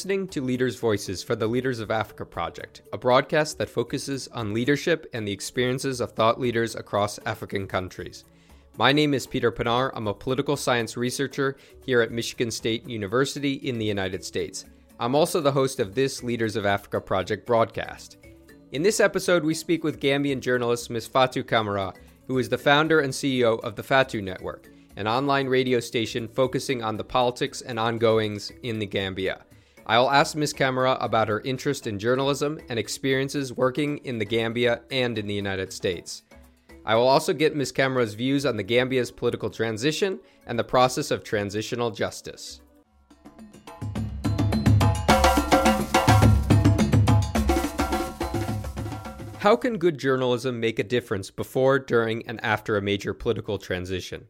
Listening to Leaders' Voices for the Leaders of Africa Project, a broadcast that focuses on leadership and the experiences of thought leaders across African countries. My name is Peter Pinar. I'm a political science researcher here at Michigan State University in the United States. I'm also the host of this Leaders of Africa Project broadcast. In this episode, we speak with Gambian journalist Ms. Fatou Camara, who is the founder and CEO of the Fatou Network an online radio station focusing on the politics and ongoings in the Gambia. I'll ask Ms. Camara about her interest in journalism and experiences working in the Gambia and in the United States. I will also get Ms. Camara's views on the Gambia's political transition and the process of transitional justice. How can good journalism make a difference before, during, and after a major political transition?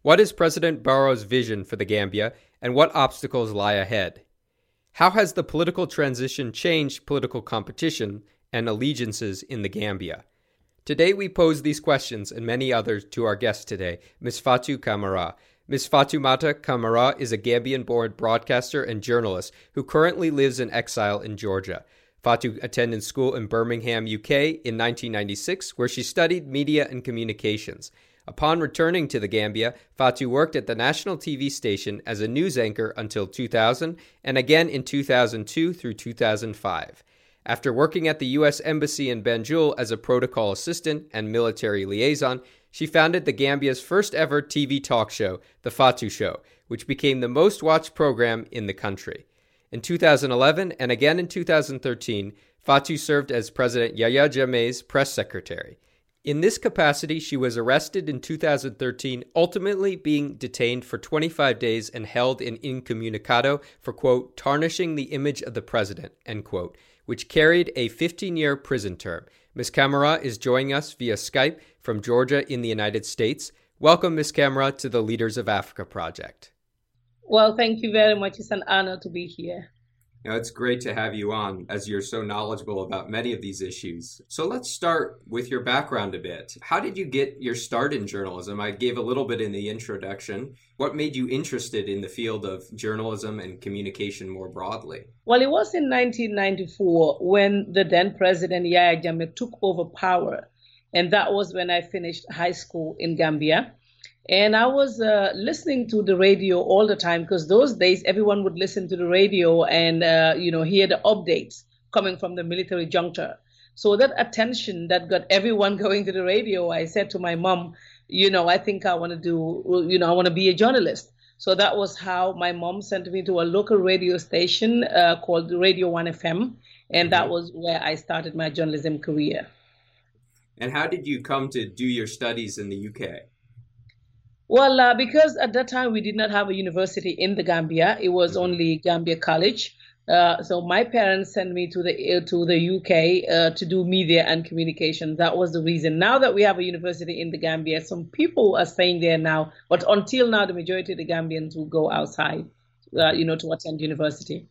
What is President Barrow's vision for the Gambia, and what obstacles lie ahead? How has the political transition changed political competition and allegiances in the Gambia? Today, we pose these questions and many others to our guest today, Ms. Fatu Camara. Ms. Fatoumata Camara is a Gambian born broadcaster and journalist who currently lives in exile in Georgia. Fatu attended school in Birmingham, UK in 1996, where she studied media and communications. Upon returning to the Gambia, Fatu worked at the national TV station as a news anchor until 2000 and again in 2002 through 2005. After working at the U.S. Embassy in Banjul as a protocol assistant and military liaison, she founded the Gambia's first ever TV talk show, The Fatu Show, which became the most watched program in the country. In 2011 and again in 2013, Fatu served as President Yahya Jammeh's press secretary. In this capacity, she was arrested in 2013, ultimately being detained for 25 days and held in incommunicado for, quote, tarnishing the image of the president, end quote, which carried a 15 year prison term. Ms. Camara is joining us via Skype from Georgia in the United States. Welcome, Ms. Camara, to the Leaders of Africa Project. Well, thank you very much. It's an honor to be here. You know, it's great to have you on as you're so knowledgeable about many of these issues. So let's start with your background a bit. How did you get your start in journalism? I gave a little bit in the introduction. What made you interested in the field of journalism and communication more broadly? Well, it was in 1994 when the then president Yahya Jammeh took over power. And that was when I finished high school in Gambia. And I was uh, listening to the radio all the time because those days everyone would listen to the radio and uh, you know hear the updates coming from the military junta. So that attention that got everyone going to the radio, I said to my mom, you know, I think I want to do, you know, I want to be a journalist. So that was how my mom sent me to a local radio station uh, called Radio 1 FM. And that mm-hmm. was where I started my journalism career. And how did you come to do your studies in the UK? Well, uh, because at that time we did not have a university in the Gambia, it was mm-hmm. only Gambia College. Uh, so my parents sent me to the uh, to the UK uh, to do media and communication. That was the reason. Now that we have a university in the Gambia, some people are staying there now, but until now, the majority of the Gambians will go outside, uh, you know, to attend university.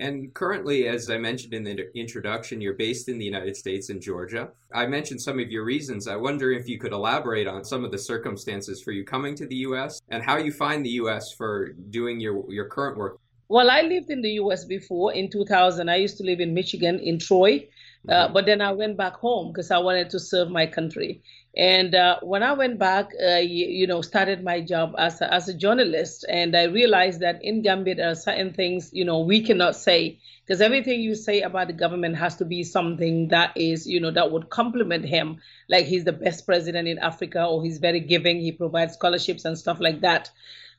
And currently, as I mentioned in the introduction, you're based in the United States in Georgia. I mentioned some of your reasons. I wonder if you could elaborate on some of the circumstances for you coming to the U.S. and how you find the U.S. for doing your, your current work. Well, I lived in the U.S. before in 2000. I used to live in Michigan, in Troy. Uh, mm-hmm. but then I went back home because I wanted to serve my country. And uh, when I went back, uh, you, you, know, started my job as a, as a journalist, and I realized that in Gambia there are certain things, you know, we cannot say because everything you say about the government has to be something that is, you know, that would compliment him, like he's the best president in Africa or he's very giving, he provides scholarships and stuff like that.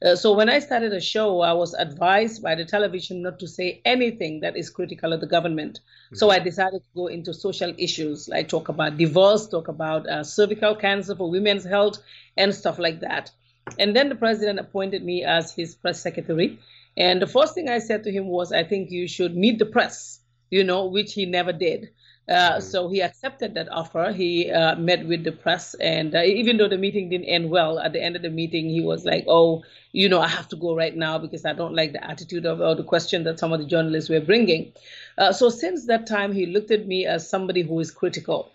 Uh, so when I started a show, I was advised by the television not to say anything that is critical of the government. Mm-hmm. So I decided to go into social issues, like talk about divorce, talk about uh, cervical cancer for women's health, and stuff like that. And then the president appointed me as his press secretary. And the first thing I said to him was, I think you should meet the press, you know, which he never did. Uh, mm-hmm. so he accepted that offer. He uh, met with the press, and uh, even though the meeting didn't end well, at the end of the meeting, he was like, "Oh, you know, I have to go right now because I don't like the attitude of or the question that some of the journalists were bringing." Uh, so since that time, he looked at me as somebody who is critical,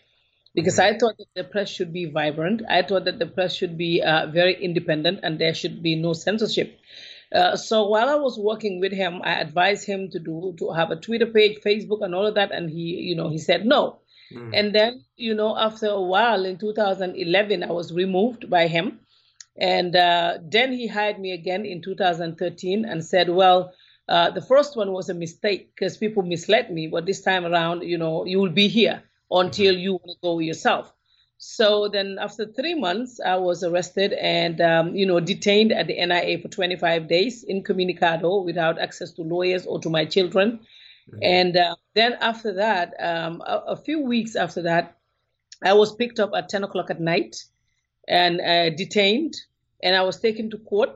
because mm-hmm. I thought that the press should be vibrant. I thought that the press should be uh, very independent, and there should be no censorship. Uh, so while I was working with him, I advised him to do to have a Twitter page, Facebook, and all of that, and he, you know, he said no. Mm. And then, you know, after a while in 2011, I was removed by him, and uh, then he hired me again in 2013 and said, well. Uh, the first one was a mistake because people misled me, but this time around, you know, you will be here until mm-hmm. you want to go yourself. So then, after three months, I was arrested and um, you know detained at the NIA for 25 days incommunicado without access to lawyers or to my children. Mm-hmm. And uh, then after that, um, a, a, few weeks after that, I was picked up at 10 o'clock at night and uh, detained, and I was taken to court.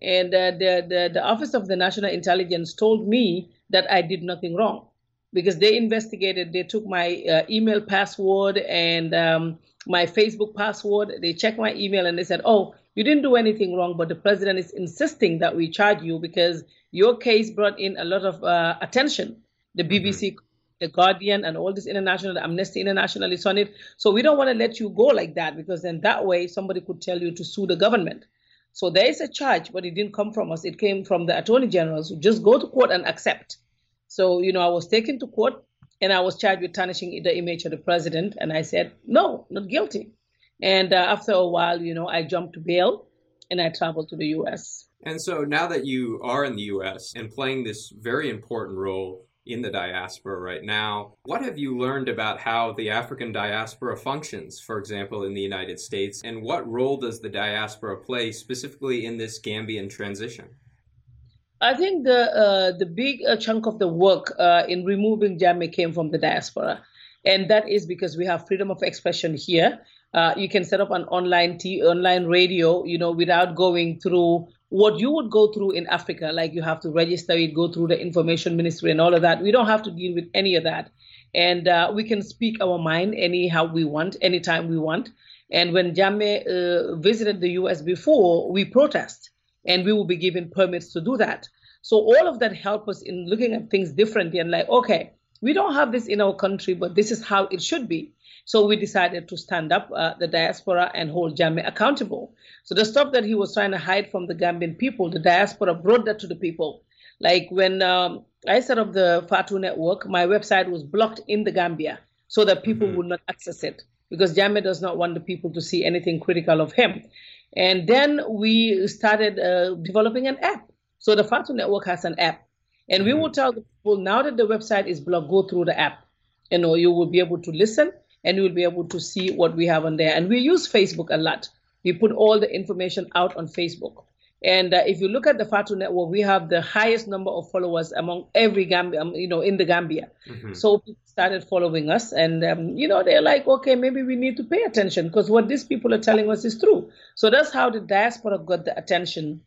And uh, the, the the Office of the National Intelligence told me that I did nothing wrong because they investigated. They took my uh, email password and um, my Facebook password. They checked my email and they said, "Oh, you didn't do anything wrong, but the president is insisting that we charge you because your case brought in a lot of uh, attention. The BBC, mm-hmm. the Guardian, and all this international, Amnesty International is on it. So we don't want to let you go like that because then that way somebody could tell you to sue the government." So there is a charge, but it didn't come from us. It came from the attorney generals who just go to court and accept. So, you know, I was taken to court and I was charged with tarnishing the image of the president. And I said, no, not guilty. And uh, after a while, you know, I jumped to bail and I traveled to the US. And so now that you are in the US and playing this very important role in the diaspora right now, what have you learned about how the African diaspora functions, for example, in the United States? And what role does the diaspora play specifically in this Gambian transition? I think the uh, the big uh, chunk of the work uh, in removing Jammeh came from the diaspora, and that is because we have freedom of expression here. Uh, you can set up an online t- online radio, you know, without going through what you would go through in Africa. Like you have to register it, go through the information ministry, and all of that. We don't have to deal with any of that, and uh, we can speak our mind anyhow we want, anytime we want. And when Jammeh uh, visited the U.S. before, we protest and we will be given permits to do that. So all of that help us in looking at things differently and like, okay, we don't have this in our country, but this is how it should be. So we decided to stand up uh, the diaspora and hold Jammeh accountable. So the stuff that he was trying to hide from the Gambian people, the diaspora brought that to the people. Like when um, I set up the Fatu network, my website was blocked in the Gambia so that people mm-hmm. would not access it because Jammeh does not want the people to see anything critical of him. And then we started uh, developing an app. So the Fatu Network has an app. And we will mm-hmm. tell the people now that the website is blocked, go through the app. You know, you will be able to listen and you will be able to see what we have on there. And we use Facebook a lot. We put all the information out on Facebook. And uh, if you look at the Fatu network, we have the highest number of followers among every Gambia, um, you know, in the Gambia. Mm-hmm. So people started following us, and um, you know, they're like, okay, maybe we need to pay attention because what these people are telling us is true. So that's how the diaspora got the attention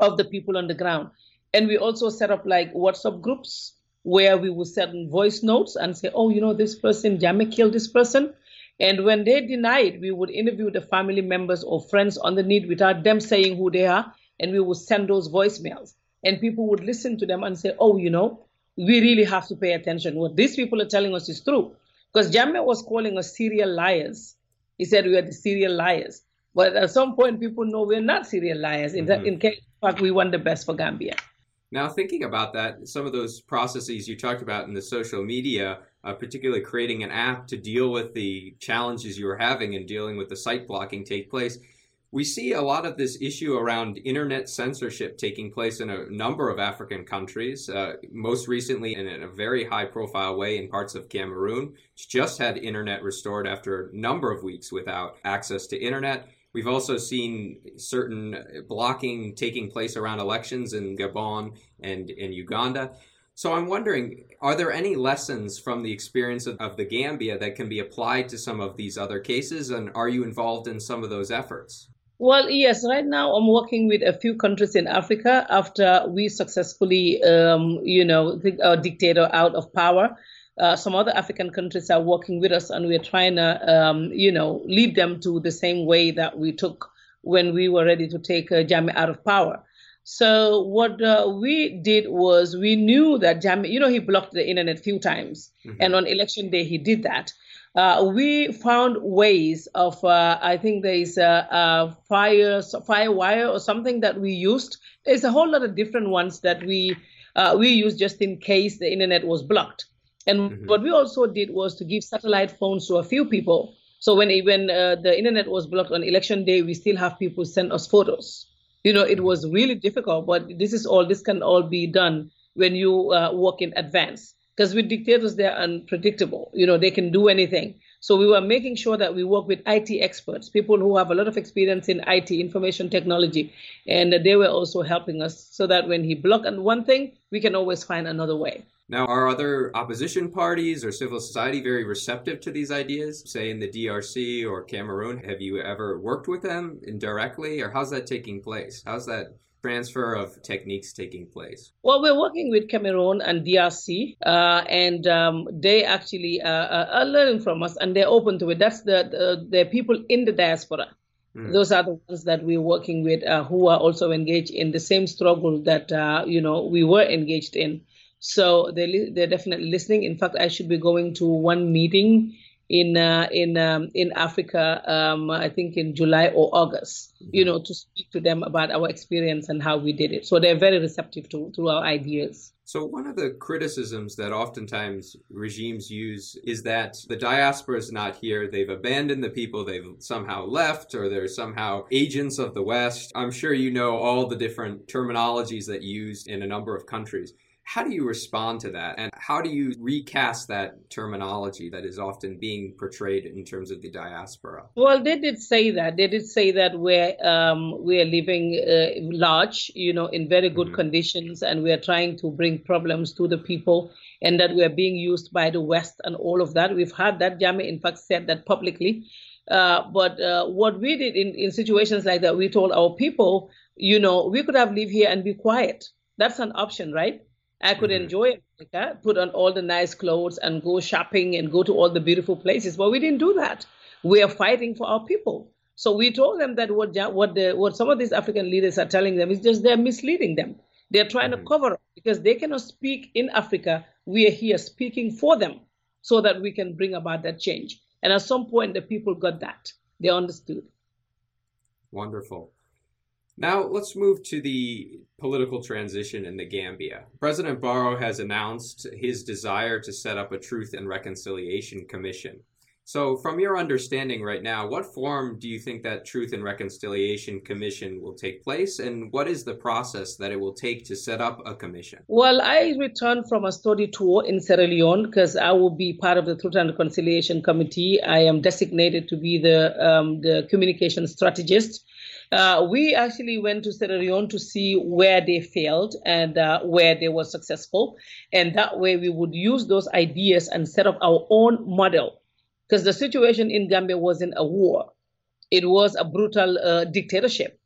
of the people on the ground. And we also set up like WhatsApp groups where we would send voice notes and say, oh, you know, this person, Jammeh killed this person. And when they denied, we would interview the family members or friends underneath without them saying who they are and we would send those voicemails. And people would listen to them and say, oh, you know, we really have to pay attention. What these people are telling us is true. Because Jammeh was calling us serial liars. He said we are the serial liars. But at some point, people know we're not serial liars. In, mm-hmm. in fact, we want the best for Gambia. Now, thinking about that, some of those processes you talked about in the social media, uh, particularly creating an app to deal with the challenges you were having in dealing with the site blocking take place we see a lot of this issue around internet censorship taking place in a number of African countries, uh, most recently in a very high profile way in parts of Cameroon, which just had internet restored after a number of weeks without access to internet. We've also seen certain blocking taking place around elections in Gabon and in Uganda. So I'm wondering, are there any lessons from the experience of, of, the Gambia that can be applied to some of these other cases? And are you involved in some of those efforts? Well, yes, right now I'm working with a few countries in Africa after we successfully, um, you know, a dictator out of power. Uh, some other African countries are working with us, and we're trying to, um, you know, lead them to the same way that we took when we were ready to take uh, Jammeh out of power. So what uh, we did was we knew that Jammeh, you know, he blocked the internet a few times, mm-hmm. and on election day he did that. Uh, we found ways of, uh, I think there is a, a fire, fire wire or something that we used. There's a whole lot of different ones that we uh, we used just in case the internet was blocked. And mm-hmm. what we also did was to give satellite phones to a few people. So when even uh, the internet was blocked on election day, we still have people send us photos. You know, it mm-hmm. was really difficult, but this is all. This can all be done when you uh, work in advance because with dictators they're unpredictable you know they can do anything so we were making sure that we work with IT experts, people who have a lot of experience in IT, information technology, and they were also helping us so that when he blocked on one thing, we can always find another way. Now, are other opposition parties or civil society very receptive to these ideas? Say in the DRC or Cameroon, have you ever worked with them indirectly, or how's that taking place? How's that transfer of techniques taking place? Well, we're working with Cameroon and DRC, uh, and um, they actually uh, uh, are learning from us, and they're open to it. That's the the, the people in the diaspora. Mm. Those are the ones that we're working with, uh, who are also engaged in the same struggle that uh, you know we were engaged in. So they they're definitely listening. In fact, I should be going to one meeting in uh, in um, in Africa, um, I think in July or August, mm-hmm. you know, to speak to them about our experience and how we did it. So they're very receptive to, to our ideas. So one of the criticisms that oftentimes regimes use is that the diaspora is not here. They've abandoned the people they've somehow left, or they're somehow agents of the West. I'm sure you know all the different terminologies that used in a number of countries. How do you respond to that? And how do you recast that terminology that is often being portrayed in terms of the diaspora? Well, they did say that. They did say that we're, um, we're living uh, large, you know, in very good mm-hmm. conditions, and we're trying to bring problems to the people, and that we're being used by the West and all of that. We've had that. Jammeh, in fact, said that publicly. Uh, but uh, what we did in, in situations like that, we told our people, you know, we could have lived here and be quiet. That's an option, right? I could mm-hmm. enjoy America, put on all the nice clothes and go shopping and go to all the beautiful places. But we didn't do that. We are fighting for our people. So we told them that what what the what some of these African leaders are telling them is just they're misleading them. They're trying mm-hmm. to cover up because they cannot speak in Africa. We are here speaking for them so that we can bring about that change. And at some point, the people got that. They understood. Wonderful. Now, let's move to the political transition in the Gambia. President Barrow has announced his desire to set up a Truth and Reconciliation Commission. So, from your understanding right now, what form do you think that Truth and Reconciliation Commission will take place, and what is the process that it will take to set up a commission? Well, I returned from a study tour in Sierra Leone because I will be part of the Truth and Reconciliation Committee. I am designated to be the um, the communication strategist uh, we actually went to Sierra Leone to see where they failed and uh, where they were successful. And that way we would use those ideas and set up our own model. Because the situation in Gambia wasn't a war, it was a brutal uh, dictatorship.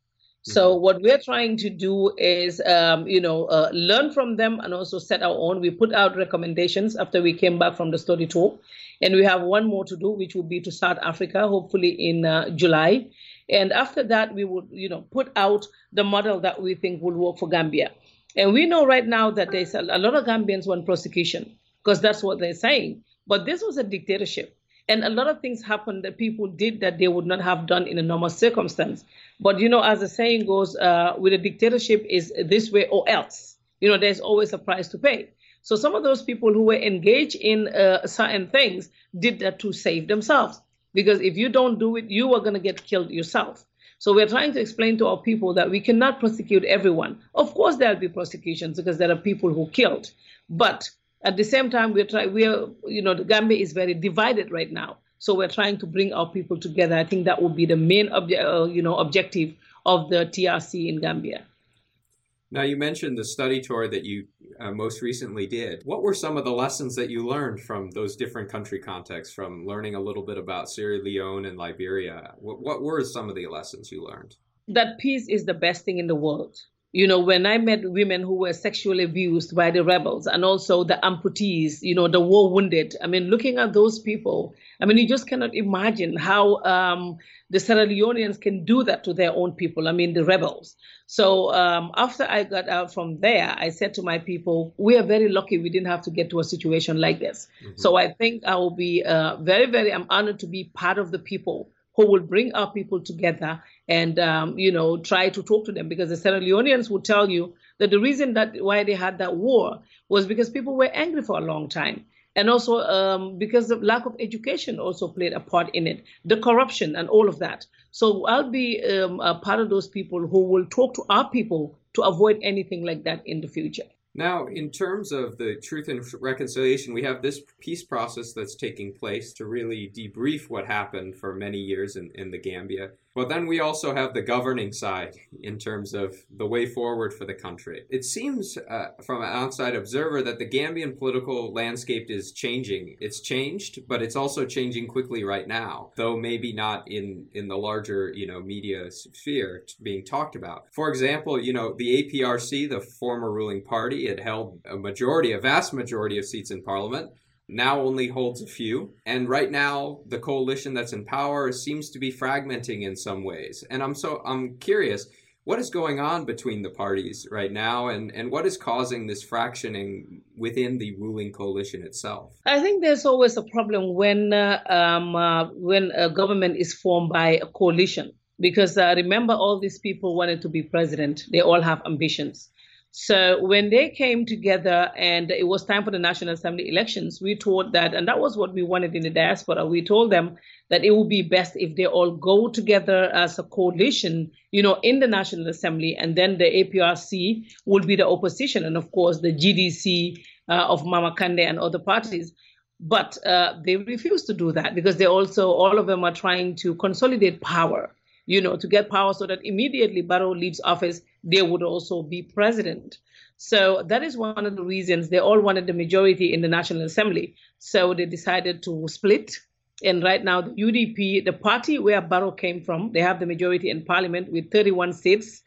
So mm-hmm. what we're trying to do is, um, you know, uh, learn from them and also set our own. We put out recommendations after we came back from the study tour, and we have one more to do, which will be to South Africa, hopefully in uh, July. And after that, we would, you know, put out the model that we think will work for Gambia. And we know right now that there's a, lot of Gambians want prosecution because that's what they're saying. But this was a dictatorship. And a lot of things happened that people did that they would not have done in a normal circumstance. But, you know, as the saying goes, uh, with a dictatorship is this way or else. You know, there's always a price to pay. So some of those people who were engaged in uh, certain things did that to save themselves. Because if you don't do it, you are going to get killed yourself. So we're trying to explain to our people that we cannot prosecute everyone. Of course, there'll be prosecutions because there are people who killed. But at the same time, we're trying. We're you know Gambia is very divided right now. So we're trying to bring our people together. I think that would be the main obje- uh, you know objective of the TRC in Gambia. Now, you mentioned the study tour that you uh, most recently did. What were some of the lessons that you learned from those different country contexts, from learning a little bit about Sierra Leone and Liberia? What, what were some of the lessons you learned? That peace is the best thing in the world you know, when I met women who were sexually abused by the rebels and also the amputees, you know, the war wounded, I mean, looking at those people, I mean, you just cannot imagine how um, the Sierra Leoneans can do that to their own people, I mean, the rebels. So um, after I got out from there, I said to my people, we are very lucky we didn't have to get to a situation like this. Mm-hmm. So I think I will be uh, very, very, I'm honored to be part of the people who will bring our people together and um, you know try to talk to them. Because the Sierra Leoneans will tell you that the reason that why they had that war was because people were angry for a long time. And also um, because the lack of education also played a part in it. The corruption and all of that. So i'll be um, a part of those people who will talk to our people to avoid anything like that in the future now, in terms of the truth and reconciliation, we have this peace process that's taking place to really debrief what happened for many years in, in the Gambia. But then we also have the governing side in terms of the way forward for the country. It seems, uh, from an outside observer, that the Gambian political landscape is changing. It's changed, but it's also changing quickly right now, though maybe not in, in the larger, you know, media sphere being talked about. For example, you know, the APRC, the former ruling party, it held a majority, a vast majority of seats in parliament now only holds a few. And right now, the coalition that's in power seems to be fragmenting in some ways. And I'm so I'm curious, what is going on between the parties right now, and and what is causing this fractioning within the ruling coalition itself? I think there's always a problem when uh, um, uh, when a government is formed by a coalition. Because uh, remember, all these people wanted to be president. They all have ambitions. So when they came together and it was time for the National Assembly elections, we told that, and that was what we wanted in the diaspora. We told them that it would be best if they all go together as a coalition, you know, in the National Assembly, and then the APRC would be the opposition, and of course the GDC uh, of Mama Kandeh and other parties. But uh, they refused to do that because they also, all of them are trying to consolidate power you know, to get power so that immediately Barrow leaves office, they would also be president. So that is one of the reasons they all wanted the majority in the National Assembly. So they decided to split. And right now, the UDP, the party where Barrow came from, they have the majority in parliament with 31 seats.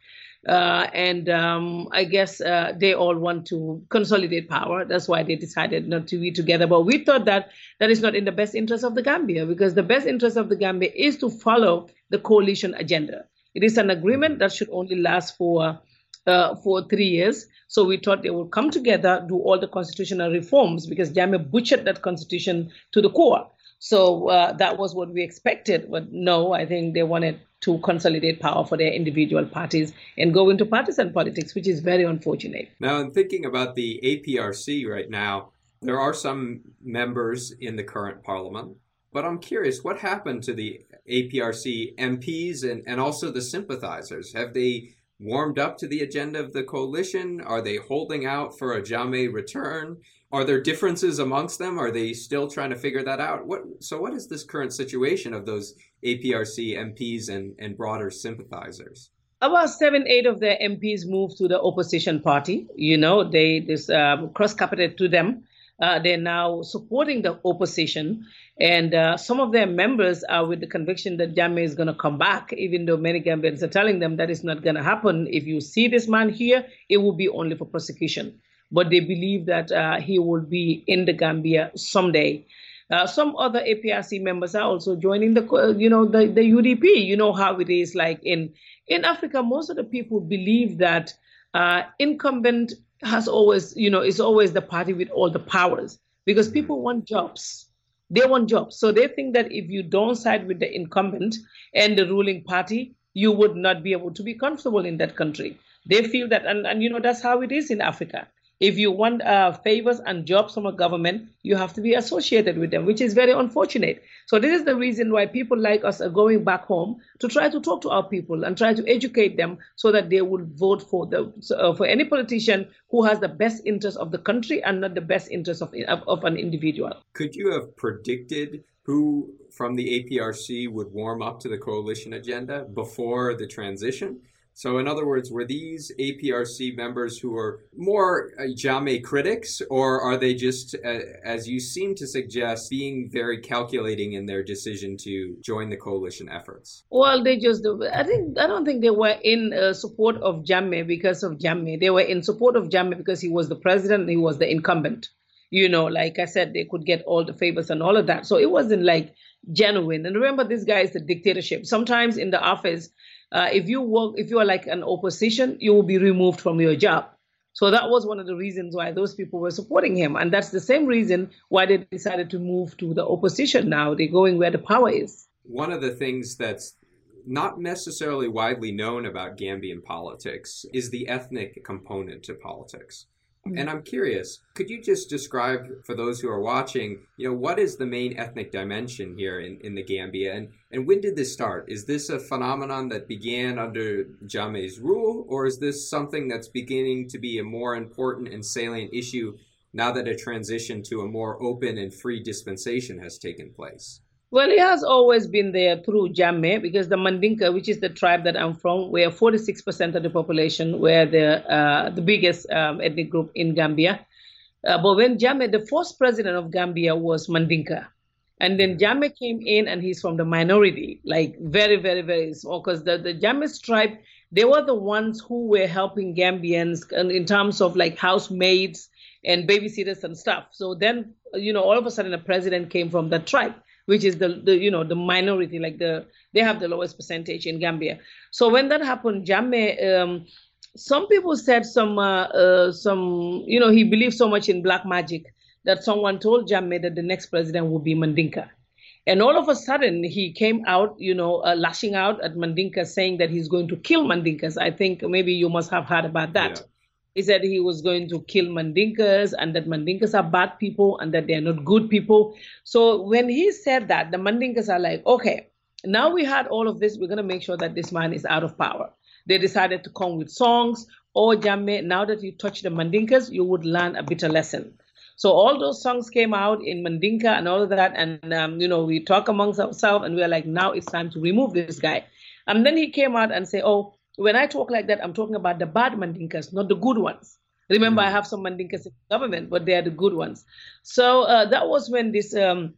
Uh, and um, I guess uh, they all want to consolidate power. That's why they decided not to be together. But we thought that that is not in the best interest of the Gambia because the best interest of the Gambia is to follow the coalition agenda. It is an agreement that should only last for uh, for three years. So we thought they would come together, do all the constitutional reforms because Jammeh butchered that constitution to the core. So uh, that was what we expected. But no, I think they wanted to consolidate power for their individual parties and go into partisan politics, which is very unfortunate. Now, in thinking about the APRC right now, there are some members in the current parliament, but I'm curious what happened to the APRC MPs and, and also the sympathizers? Have they warmed up to the agenda of the coalition? Are they holding out for a Jammeh return? Are there differences amongst them? Are they still trying to figure that out? What so what is this current situation of those APRC MPs and, and broader sympathizers? About seven, eight of the MPs moved to the opposition party. You know, they this um, cross-carpeted to them. Uh, they're now supporting the opposition, and uh, some of their members are with the conviction that Jammeh is going to come back, even though many Gambians are telling them that is not going to happen. If you see this man here, it will be only for prosecution but they believe that uh, he will be in the Gambia someday. Uh, some other APRC members are also joining the, uh, you know, the, the UDP. You know how it is like in in Africa. Most of the people believe that uh, incumbent has always, you know, is always the party with all the powers because mm-hmm. people want jobs. They want jobs, so they think that if you don't side with the incumbent and the ruling party, you would not be able to be comfortable in that country. They feel that, and, and you know, that's how it is in Africa if you want uh, favors and jobs from a government, you have to be associated with them, which is very unfortunate. So this is the reason why people like us are going back home to try to talk to our people and try to educate them so that they will vote for the uh, for any politician who has the best interest of the country and not the best interest of, of, of an individual. Could you have predicted who from the APRC would warm up to the coalition agenda before the transition? So, in other words, were these APRC members who are more uh, Jammeh critics, or are they just, uh, as you seem to suggest, being very calculating in their decision to join the coalition efforts? Well, they just, I think, I don't think they were in uh, support of Jammeh because of Jammeh. They were in support of Jammeh because he was the president, he was the incumbent. You know, like I said, they could get all the favors and all of that. So it wasn't like genuine. And remember, this guy is a dictatorship. Sometimes in the office, uh, if you work, if you are like an opposition, you will be removed from your job. So that was one of the reasons why those people were supporting him, and that's the same reason why they decided to move to the opposition. Now they're going where the power is. One of the things that's not necessarily widely known about Gambian politics is the ethnic component to politics. And mm. I'm curious, could you just describe for those who are watching, you know, what is the main ethnic dimension here in, in the Gambia and, and when did this start? Is this a phenomenon that began under Jammeh's rule or is this something that's beginning to be a more important and salient issue now that a transition to a more open and free dispensation has taken place? Well, it has always been there through Jammeh because the Mandinka, which is the tribe that I'm from, where 46% of the population were the uh, the biggest um, ethnic group in Gambia. Uh, but when Jammeh, the first president of Gambia was Mandinka. And then Jammeh came in and he's from the minority, like very, very, very small. Because the, the Jammeh tribe, they were the ones who were helping Gambians in terms of like housemaids and babysitters and stuff. So then, you know, all of a sudden a president came from that tribe which is the, the you know the minority, like the they have the lowest percentage in Gambia. So when that happened, Jammeh, um, some people said some uh, uh, some you know he believed so much in black magic that someone told Jammeh that the next president would be Mandinka. And all of a sudden, he came out, you know, uh, lashing out at Mandinka, saying that he's going to kill Mandinkas. I think maybe you must have heard about that. He said he was going to kill Mandinkas and that Mandinkas are bad people and that they're not good people. So when he said that, the Mandinkas are like, okay, now we had all of this, we're going to make sure that this man is out of power. They decided to come with songs. Oh, Jammeh, now that you touch the Mandinkas, you would learn a bitter lesson. So all those songs came out in Mandinka and all of that, and um, you know we talk amongst ourselves, and we are like, now it's time to remove this guy. And then he came out and say, oh, when I talk like that, I'm talking about the bad Mandinkas, not the good ones. Remember, mm. I have some Mandinkas in government, but they are the good ones. So uh, that was when this um,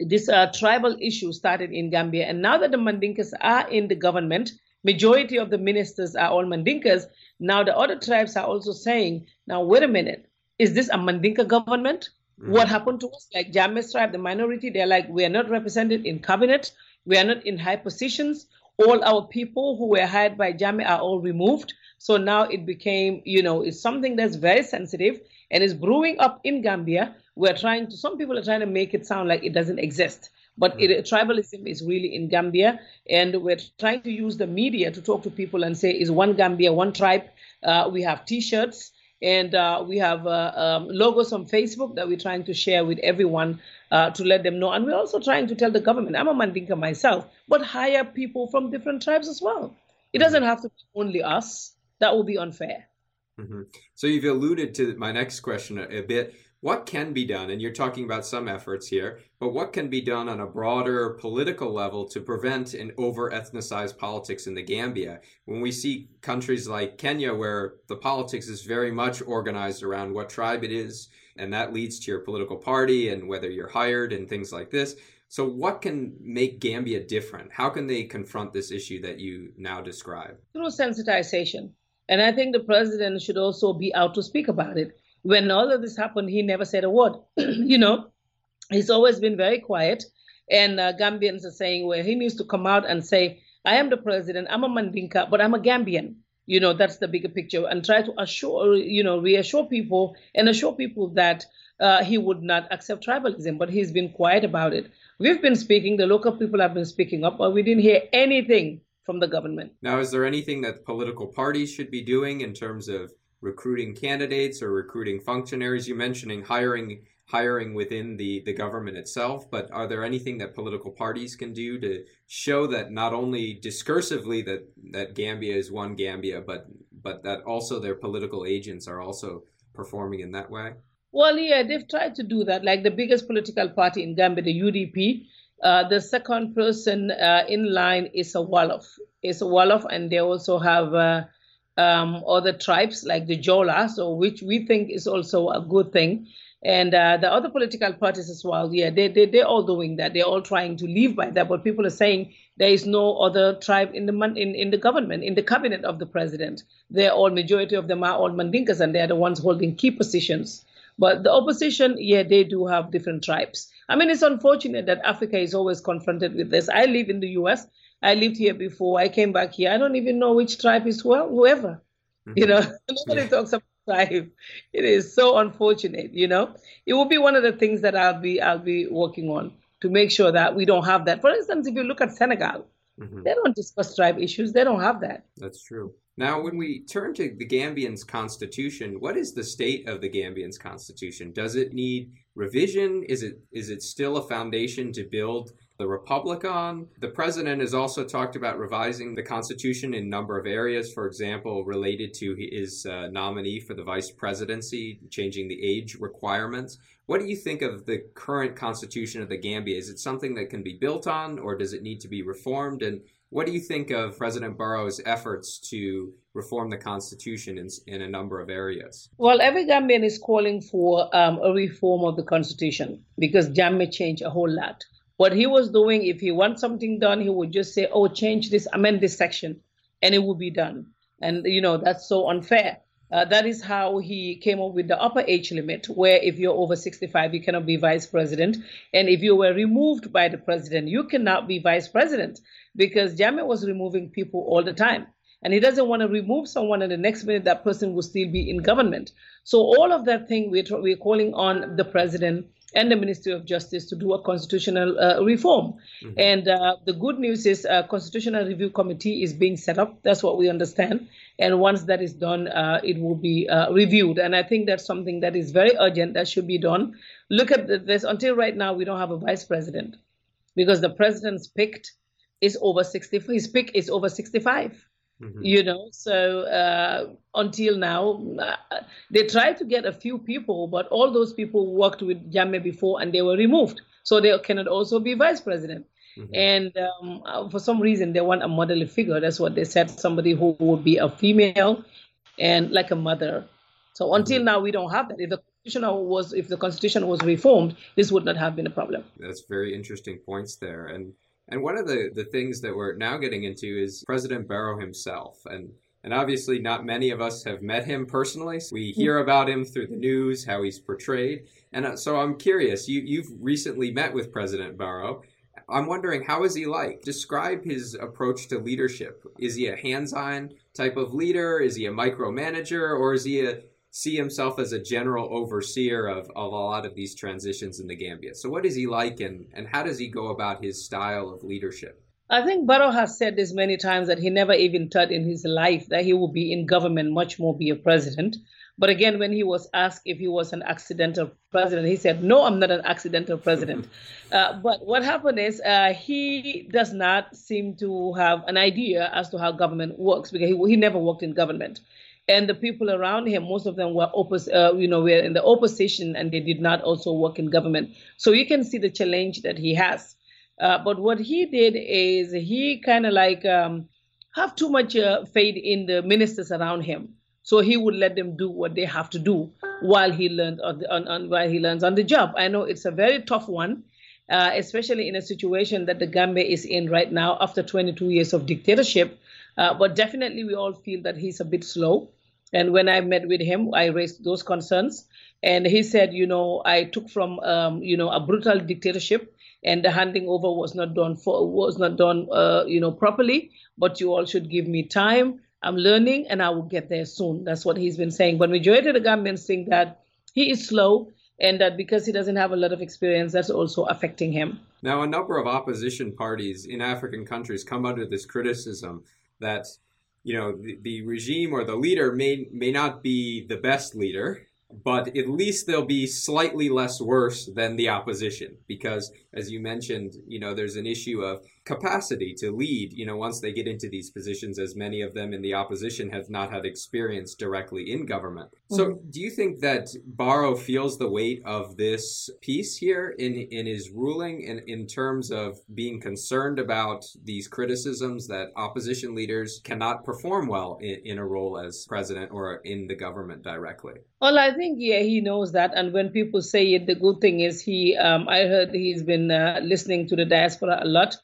this uh, tribal issue started in Gambia. And now that the Mandinkas are in the government, majority of the ministers are all Mandinkas. Now the other tribes are also saying, now wait a minute, is this a Mandinka government? Mm. What happened to us? Like Jammeh tribe, the minority, they're like, we are not represented in cabinet, we are not in high positions all our people who were hired by Jammeh are all removed. So now it became, you know, it's something that's very sensitive and is brewing up in Gambia. We're trying to, some people are trying to make it sound like it doesn't exist. But it, mm. tribalism is really in Gambia, and we're trying to use the media to talk to people and say, "Is one Gambia, one tribe?" Uh, we have T-shirts, and uh, we have uh, um, logos on Facebook that we're trying to share with everyone uh, to let them know. And we're also trying to tell the government, I'm a Mandinka myself, but hire people from different tribes as well. It mm-hmm. doesn't have to be only us. That would be unfair. Mm-hmm. So you've alluded to my next question a, a bit what can be done? And you're talking about some efforts here, but what can be done on a broader political level to prevent an over ethnicized politics in the Gambia? When we see countries like Kenya, where the politics is very much organized around what tribe it is, and that leads to your political party and whether you're hired and things like this. So, what can make Gambia different? How can they confront this issue that you now describe? Through sensitization. And I think the president should also be out to speak about it when all of this happened, he never said a word. you know, he's always been very quiet. And uh, Gambians are saying, well, he needs to come out and say, I am the president, I'm a Mandinka, but I'm a Gambian. You know, that's the bigger picture. And try to assure, you know, reassure people and assure people that uh, he would not accept tribalism, but he's been quiet about it. We've been speaking, the local people have been speaking up, but we didn't hear anything from the government. Now, is there anything that political parties should be doing in terms of recruiting candidates or recruiting functionaries? You mentioning hiring hiring within the, the government itself, but are there anything that political parties can do to show that not only discursively that, that Gambia is one Gambia, but but that also their political agents are also performing in that way? Well, yeah, they've tried to do that. Like the biggest political party in Gambia, the UDP, uh, the second person uh, in line is a Wolof. is a Wolof, and they also have uh, um, other tribes like the Jola, so which we think is also a good thing. And uh, the other political parties as well, yeah, they, they, they're all doing that. They're all trying to live by that. But people are saying there is no other tribe in the in, in the government, in the cabinet of the president. They're all, majority of them are all Mandinkas, and they're the ones holding key positions. But the opposition, yeah, they do have different tribes. I mean, it's unfortunate that Africa is always confronted with this. I live in the US. I lived here before. I came back here. I don't even know which tribe is well, whoever. Mm-hmm. You know, nobody yeah. talks about tribe. It is so unfortunate, you know. It will be one of the things that I'll be I'll be working on to make sure that we don't have that. For instance, if you look at Senegal, mm-hmm. they don't discuss tribe issues. They don't have that. That's true. Now, when we turn to the Gambian's constitution, what is the state of the Gambian's constitution? Does it need revision? Is it is it still a foundation to build the republic on? The president has also talked about revising the constitution in a number of areas, for example, related to his uh, nominee for the vice presidency, changing the age requirements. What do you think of the current constitution of the Gambia? Is it something that can be built on, or does it need to be reformed? And what do you think of President Barrow's efforts to reform the Constitution in, in a number of areas? Well, every Gambian is calling for um, a reform of the Constitution because Jammeh change a whole lot. What he was doing, if he wants something done, he would just say, oh, change this, amend this section, and it will be done. And, you know, that's so unfair. Uh, that is how he came up with the upper age limit, where if you're over 65, you cannot be vice president. And if you were removed by the president, you cannot be vice president because Jammeh was removing people all the time. And he doesn't want to remove someone, and the next minute that person will still be in government. So all of that thing we're, we're calling on the president and the Ministry of Justice to do a constitutional uh, reform. Mm-hmm. And uh, the good news is a constitutional review committee is being set up. That's what we understand. And once that is done, uh, it will be uh, reviewed. And I think that's something that is very urgent that should be done. Look at this. Until right now, we don't have a vice president because the president's picked is over 60. His pick is over 65. Mm-hmm. You know, so uh, until now, uh, they tried to get a few people, but all those people worked with Jammeh before and they were removed. So they cannot also be vice president. Mm-hmm. And um, uh, for some reason, they want a motherly figure. That's what they said somebody who would be a female and like a mother. So until mm-hmm. now, we don't have that. If the constitution was, if the constitution was reformed, this would not have been a problem. That's very interesting points there. And and one of the, the things that we're now getting into is President Barrow himself. And and obviously, not many of us have met him personally. We hear about him through the news, how he's portrayed. And uh, so I'm curious, you, you've recently met with President Barrow. I'm wondering, how is he like? Describe his approach to leadership. Is he a hands on type of leader? Is he a micromanager? Or is he a see himself as a general overseer of, of a lot of these transitions in the Gambia. So, what is he like, and, and how does he go about his style of leadership? I think Barrow has said this many times that he never even thought in his life that he would be in government, much more be a president. But again, when he was asked if he was an accidental president, he said, No, I'm not an accidental president. uh, but what happened is uh, he does not seem to have an idea as to how government works because he, he never worked in government and the people around him, most of them were oppos- uh, you know, were in the opposition, and they did not also work in government. So you can see the challenge that he has. Uh, but what he did is he kind of like um, have too much uh, faith in the ministers around him. So he would let them do what they have to do while he learned on, the, on, on while he learns on the job. I know it's a very tough one. Uh, especially in a situation that the Gambia is in right now after 22 years of dictatorship, uh, but definitely, we all feel that he's a bit slow. And when I met with him, I raised those concerns. And he said, you know, I took from, um, you know, a brutal dictatorship, and the handing over was not done for was not done, uh, you know, properly. But you all should give me time. I'm learning, and I will get there soon. That's what he's been saying. But majority of the Gambians think that he is slow, and that because he doesn't have a lot of experience, that's also affecting him. Now, a number of opposition parties in African countries come under this criticism that you know the, the regime or the leader may may not be the best leader but at least they'll be slightly less worse than the opposition. Because as you mentioned you know there's an issue of capacity to lead, you know, once they get into these positions, as many of them in the opposition have not had experience directly in government. Mm-hmm. So, do you think that Barrow feels the weight of this piece here in, in his ruling in, in terms of being concerned about these criticisms that opposition leaders cannot perform well in, in a role as president or in the government directly? Well, I think yeah, he knows that, and when people say it, the good thing is he. Um, I heard he's been uh, listening to the diaspora a lot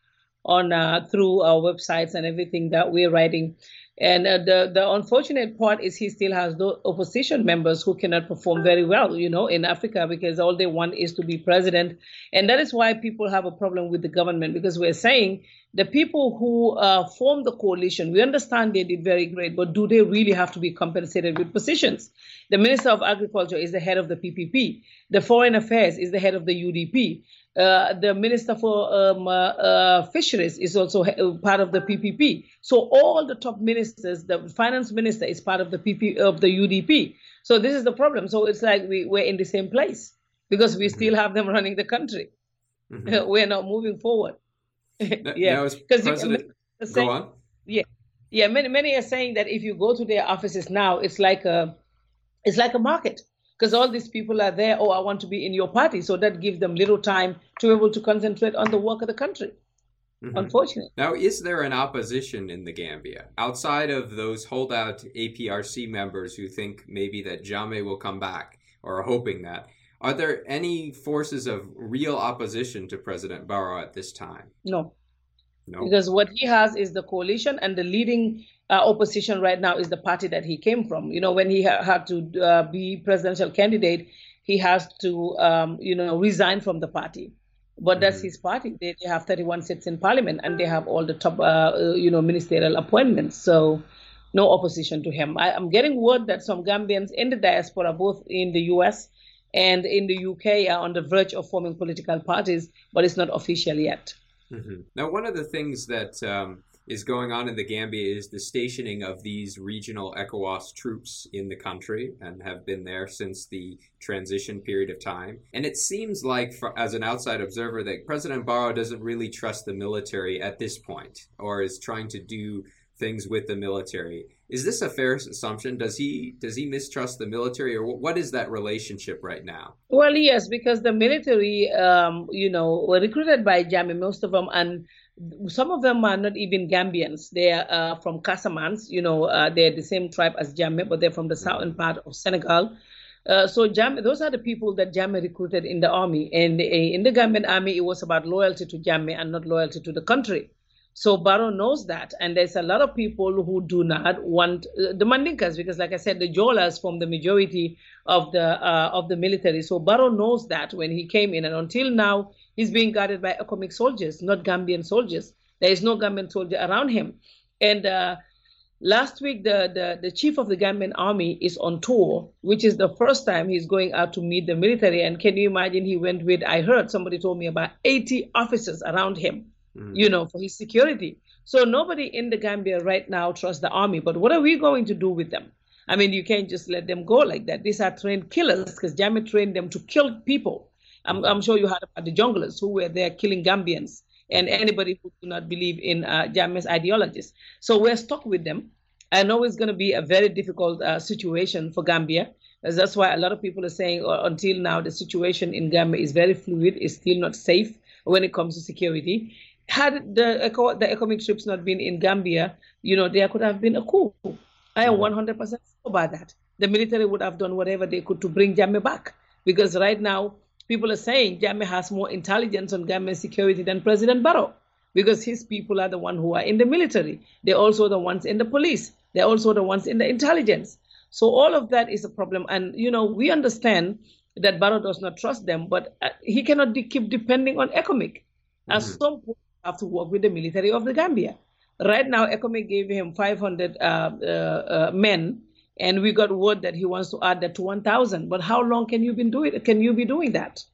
on uh, through our websites and everything that we're writing. And uh, the the unfortunate part is he still has those opposition members who cannot perform very well, you know, in Africa because all they want is to be president, and that is why people have a problem with the government because we're saying the people who uh, formed the coalition, we understand they did very great, but do they really have to be compensated with positions? The Minister of Agriculture is the head of the PPP. The Foreign Affairs is the head of the UDP. Uh, the Minister for um, uh, uh, Fisheries is also part of the PPP. So all the top ministers, the finance minister is part of the PP of the UDP. So this is the problem. So it's like we, we're in the same place because we still have them running the country. Mm-hmm. we're not moving forward. yeah, because President... go on. Yeah, yeah. Many many are saying that if you go to their offices now, it's like a it's like a market because all these people are there. Oh, I want to be in your party, so that gives them little time to be able to concentrate on the work of the country. Mm-hmm. Unfortunately. Now, is there an opposition in the Gambia outside of those holdout APRC members who think maybe that Jammeh will come back or are hoping that? Are there any forces of real opposition to President Barrow at this time? No. No. Because what he has is the coalition, and the leading uh, opposition right now is the party that he came from. You know, when he ha- had to uh, be presidential candidate, he has to, um, you know, resign from the party. But that's mm-hmm. his party. They, they, have 31 seats in parliament, and they have all the top, uh, uh, you know, ministerial appointments. So, no opposition to him. I, am getting word that some Gambians in the diaspora, both in the U.S. and in the U.K., are on the verge of forming political parties, but it's not official yet. Mm-hmm. Now, one of the things that um, is going on in the Gambia is the stationing of these regional ECOWAS troops in the country and have been there since the transition period of time. And it seems like, for, as an outside observer, that President Barrow doesn't really trust the military at this point or is trying to do things with the military. Is this a fair assumption? Does he does he mistrust the military, or what is that relationship right now? Well, yes, because the military, um, you know, were recruited by Jammeh, most of them, and some of them are not even Gambians. They are uh, from Casamance. You know, uh, they're the same tribe as Jammeh, but they're from the southern part of Senegal. Uh, so Jammeh, those are the people that Jammeh recruited in the army. And in the Gambian army, it was about loyalty to Jammeh and not loyalty to the country. So Barrow knows that, and there's a lot of people who do not want uh, the Mandinkas because, like I said, the Jolas form the majority of the uh, of the military. So Barrow knows that when he came in, and until now, he's being guarded by ECOMIG soldiers, not Gambian soldiers. There is no Gambian soldier around him. And uh, last week, the, the the chief of the Gambian army is on tour, which is the first time he's going out to meet the military. And can you imagine? He went with I heard somebody told me about 80 officers around him mm. you know, for his security. So nobody in the Gambia right now trusts the army. But what are we going to do with them? I mean, you can't just let them go like that. These are trained killers because Jammeh trained them to kill people. I'm, I'm, sure you heard about the junglers who were there killing Gambians and anybody who do not believe in uh, ideologies. So we're stuck with them. I know it's going to be a very difficult uh, situation for Gambia. That's why a lot of people are saying uh, until now the situation in Gambia is very fluid, it's still not safe when it comes to security had the eco, the ECOMIG trips not been in Gambia, you know, there could have been a coup. I am 100% sure about that. The military would have done whatever they could to bring Jammeh back. Because right now, people are saying Jammeh has more intelligence on Gambian security than President Barrow. Because his people are the ones who are in the military. They're also the ones in the police. They're also the ones in the intelligence. So all of that is a problem. And, you know, we understand that Barrow does not trust them, but uh, he cannot de- keep depending on ECOMIG. At mm-hmm. some point, have to work with the military of the Gambia. Right now, ECOMIG gave him 500 uh, uh, uh, men, and we got word that he wants to add that to 1,000. But how long can you be doing? it? Can you be doing that?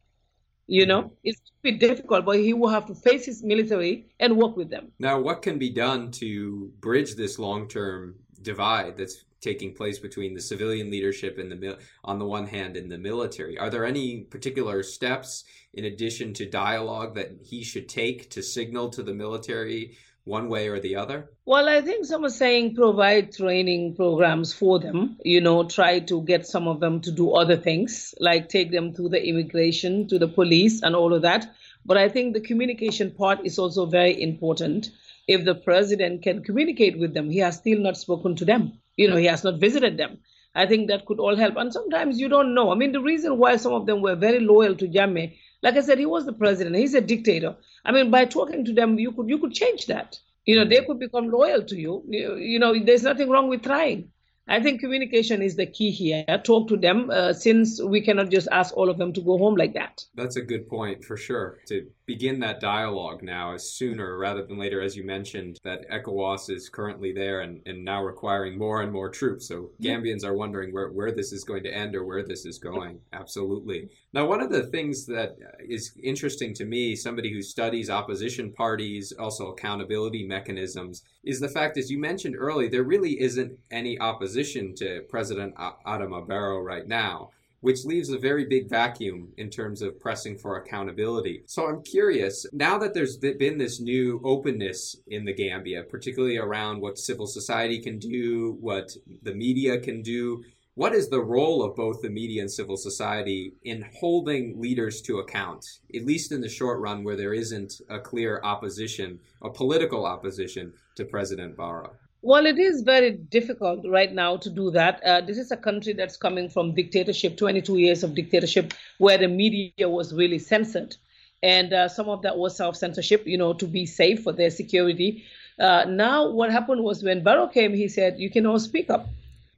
You know, mm-hmm. it's be difficult, but he will have to face his military and work with them. Now, what can be done to bridge this long-term divide that's taking place between the civilian leadership and the mil- on the one hand and the military. Are there any particular steps in addition to dialogue that he should take to signal to the military one way or the other? Well, I think some are saying provide training programs for them, you know, try to get some of them to do other things, like take them to the immigration, to the police, and all of that. But I think the communication part is also very important. If the president can communicate with them, he has still not spoken to them, you know, he has not visited them. I think that could all help. And sometimes you don't know. I mean, the reason why some of them were very loyal to Jammeh like I said, he was the president. He's a dictator. I mean, by talking to them, you could you could change that. You know, they could become loyal to you. You, you know, there's nothing wrong with trying. I think communication is the key here. Talk to them uh, since we cannot just ask all of them to go home like that. That's a good point for sure. To begin that dialogue now as sooner rather than later, as you mentioned, that ECOWAS is currently there and, and now requiring more and more troops. So Gambians are wondering where, where this is going to end or where this is going. Absolutely. Now, one of the things that is interesting to me, somebody who studies opposition parties, also accountability mechanisms, is the fact, as you mentioned early, there really isn't any opposition to President Adama Barrow right now which leaves a very big vacuum in terms of pressing for accountability. So I'm curious, now that there's been this new openness in the Gambia, particularly around what civil society can do, what the media can do, what is the role of both the media and civil society in holding leaders to account, at least in the short run where there isn't a clear opposition, a political opposition to President Barrow? Well, it is very difficult right now to do that. Uh, this is a country that's coming from dictatorship, 22 years of dictatorship, where the media was really censored. And uh, some of that was self censorship, you know, to be safe for their security. Uh, now, what happened was when Barrow came, he said, You can all speak up.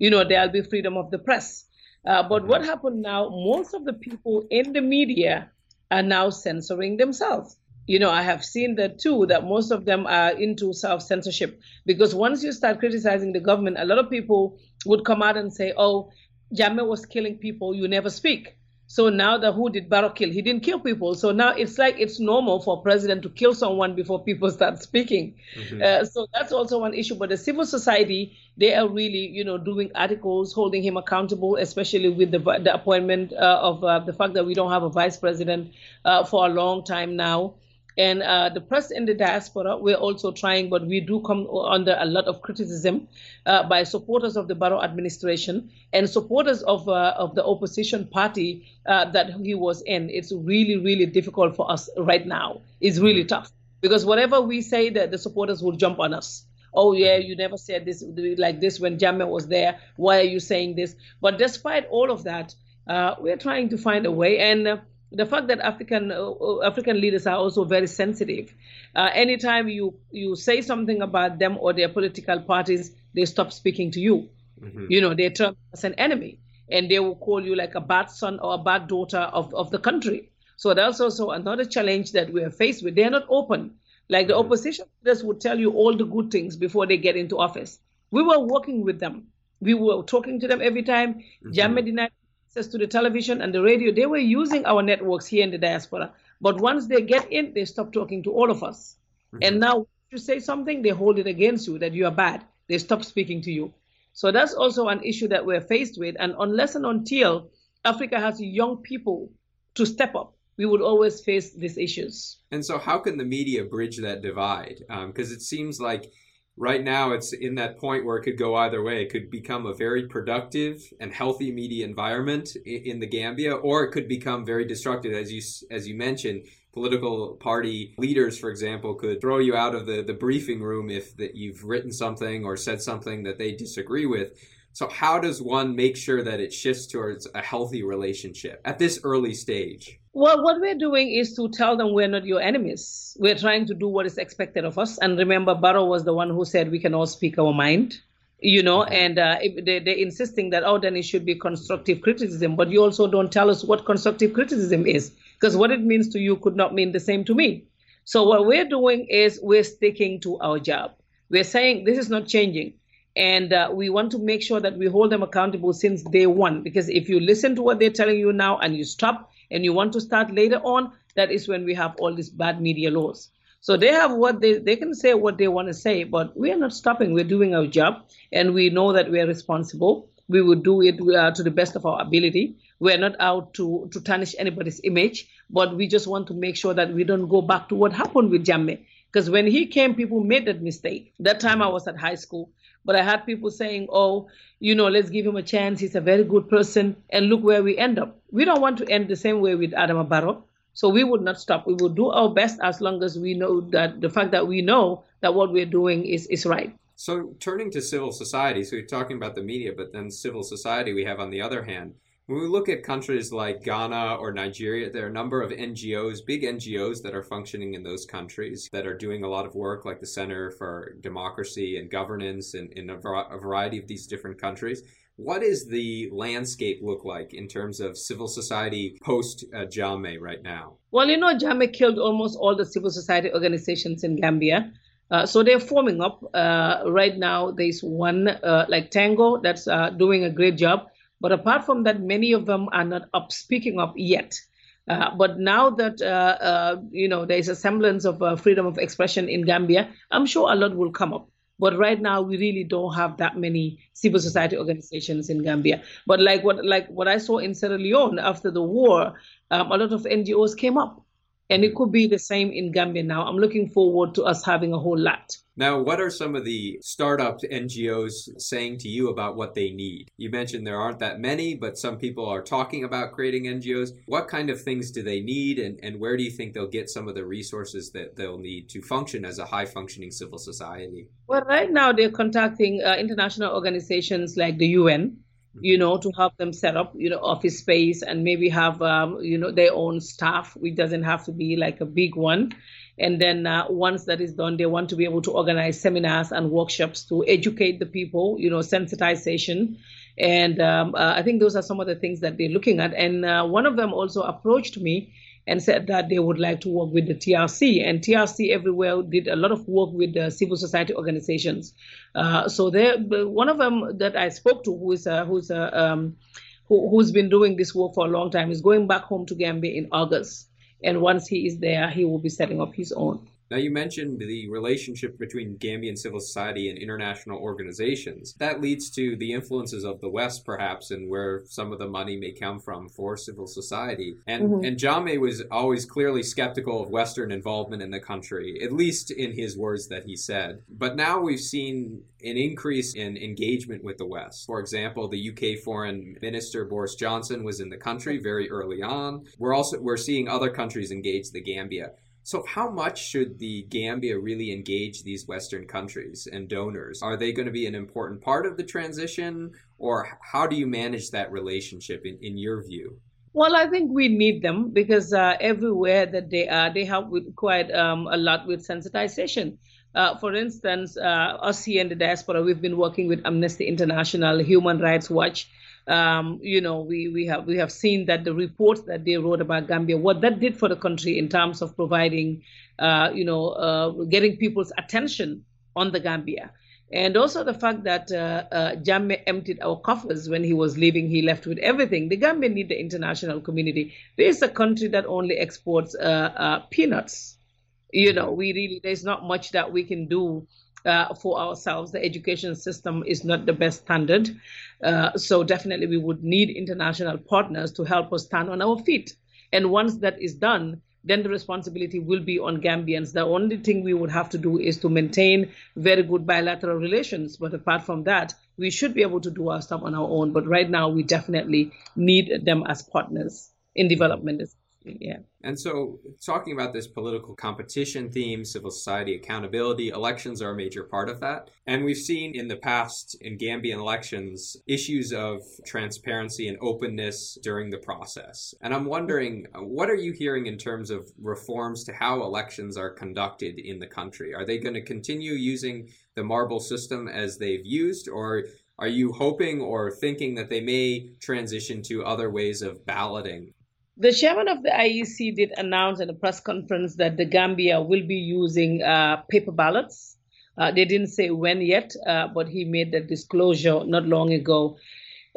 You know, there'll be freedom of the press. Uh, but what happened now, most of the people in the media are now censoring themselves you know, I have seen that too, that most of them are into self censorship. Because once you start criticizing the government, a lot of people would come out and say, oh, Jammeh was killing people, you never speak. So now the who did Barrow kill? He didn't kill people. So now it's like it's normal for a president to kill someone before people start speaking. Mm-hmm. Uh, so that's also one issue. But the civil society, they are really, you know, doing articles, holding him accountable, especially with the, the appointment uh, of uh, the fact that we don't have a vice president uh, for a long time now. And uh, the press in the diaspora, we're also trying, but we do come under a lot of criticism uh, by supporters of the Barrow administration and supporters of uh, of the opposition party uh, that he was in. It's really, really difficult for us right now. It's really mm-hmm. tough because whatever we say, that the supporters will jump on us. Oh yeah, you never said this like this when Jammeh was there. Why are you saying this? But despite all of that, uh, we're trying to find a way and uh, the fact that African uh, uh, African leaders are also very sensitive. Uh, anytime you you say something about them or their political parties, they stop speaking to you. Mm-hmm. You know, they turn as an enemy, and they will call you like a bad son or a bad daughter of, of the country. So that's also another challenge that we are faced with. They are not open. Like the mm-hmm. opposition leaders would tell you all the good things before they get into office. We were working with them. We were talking to them every time. mm-hmm. Jammeh denied access to the television and the radio, they were using our networks here in the diaspora. But once they get in, they stop talking to all of us. Mm-hmm. And now, if you say something, they hold it against you that you are bad. They stop speaking to you. So that's also an issue that we're faced with. And unless and until Africa has young people to step up, we would always face these issues. And so, how can the media bridge that divide? Because um, it seems like right now it's in that point where it could go either way. It could become a very productive and healthy media environment in the Gambia, or it could become very destructive, as you as you mentioned. Political party leaders, for example, could throw you out of the, the briefing room if that you've written something or said something that they disagree with. So, how does one make sure that it shifts towards a healthy relationship at this early stage? Well, what we're doing is to tell them we're not your enemies. We're trying to do what is expected of us. And remember, Barrow was the one who said we can all speak our mind, you know, mm-hmm. and uh, they, they're insisting that, oh, then it should be constructive criticism. But you also don't tell us what constructive criticism is, because what it means to you could not mean the same to me. So what we're doing is we're sticking to our job. We're saying this is not changing. And uh, we want to make sure that we hold them accountable since day one. Because if you listen to what they're telling you now and you stop, and you want to start later on, that is when we have all these bad media laws. So they have what they, they can say what they want to say, but we are not stopping. We're doing our job and we know that we're responsible. We will do it uh, to the best of our ability. We're not out to, to tarnish anybody's image, but we just want to make sure that we don't go back to what happened with Jammeh. Because when he came, people made that mistake. That time I was at high school, but I had people saying, oh, you know, let's give him a chance. He's a very good person. And look where we end up. We don't want to end the same way with Adama Barrow. So we would not stop. We will do our best as long as we know that the fact that we know that what we're doing is, is right. So turning to civil society, so you're talking about the media, but then civil society we have on the other hand. When we look at countries like Ghana or Nigeria, there are a number of NGOs, big NGOs that are functioning in those countries that are doing a lot of work, like the Center for Democracy and Governance in, in a, a variety of these different countries. What does the landscape look like in terms of civil society post uh, Jammeh right now? Well, you know, Jammeh killed almost all the civil society organizations in Gambia. Uh, so they're forming up. Uh, right now, there's one uh, like TANGO that's uh, doing a great job. But apart from that, many of them are not up speaking up yet. Uh, but now that you know there is a semblance of freedom of expression in Gambia, I'm sure a lot will come up. But right now, we really don't have that many civil society organizations in Gambia. But like what like what I saw in Sierra Leone after the war, um, a lot of NGOs came up, and it could be the same in Gambia now. I'm looking forward to us having a whole lot. Now, what are some of the startup NGOs saying to you about what they need? You mentioned there aren't that many, but some people are talking about creating NGOs. What kind of things do they need, and, and where do you think they'll get some of the resources that they'll need to function as a high functioning civil society? Well, right now they're contacting uh, international organizations like the UN you know, to help them set up, you know, office space and maybe have, um, you know, their own staff, which doesn't have to be like a big one. And then uh, once that is done, they want to be able to organize seminars and workshops to educate the people, you know, sensitization. And um, uh, I think those are some of the things that they're looking at. And uh, one of them also approached me and said that they would like to work with the TRC. And TRC everywhere did a lot of work with the civil society organizations. Uh, so there, one of them that I spoke to, who is a, who's a, um, who, who's been doing this work for a long time, is going back home to Gambia in August. And once he is there, he will be setting up his own. Now, you mentioned the relationship between Gambian civil society and international organizations. That leads to the influences of the West, perhaps, and where some of the money may come from for civil society. And, mm-hmm. and Jammeh was always clearly skeptical of Western involvement in the country, at least in his words that he said. But now we've seen an increase in engagement with the West. For example, the UK Foreign Minister Boris Johnson was in the country very early on. We're also we're seeing other countries engage the Gambia. So, how much should the Gambia really engage these Western countries and donors? Are they going to be an important part of the transition, or how do you manage that relationship in, in your view? Well, I think we need them because uh, everywhere that they are, they help with quite um, a lot with sensitization. Uh, for instance, uh, us here in the diaspora, we've been working with Amnesty International, Human Rights Watch, um, you know, we, we have we have seen that the reports that they wrote about Gambia, what that did for the country in terms of providing, uh, you know, uh, getting people's attention on the Gambia. And also the fact that uh, uh, emptied our coffers when he was leaving, he left with everything. The Gambia need the international community. This is a country that only exports uh, uh, peanuts. You know, we really, there's not much that we can do uh, for ourselves. The education system is not the best standard. Uh, so definitely we would need international partners to help us stand on our feet. And once that is done, then the responsibility will be on Gambians. The only thing we would have to do is to maintain very good bilateral relations. But apart from that, we should be able to do our stuff on our own. But right now, we definitely need them as partners in development yeah. And so, talking about this political competition theme, civil society accountability, elections are a major part of that. And we've seen in the past in Gambian elections issues of transparency and openness during the process. And I'm wondering, what are you hearing in terms of reforms to how elections are conducted in the country? Are they going to continue using the marble system as they've used, or are you hoping or thinking that they may transition to other ways of balloting the chairman of the IEC did announce in a press conference that the Gambia will be using uh, paper ballots. Uh, they didn't say when yet, uh, but he made that disclosure not long ago.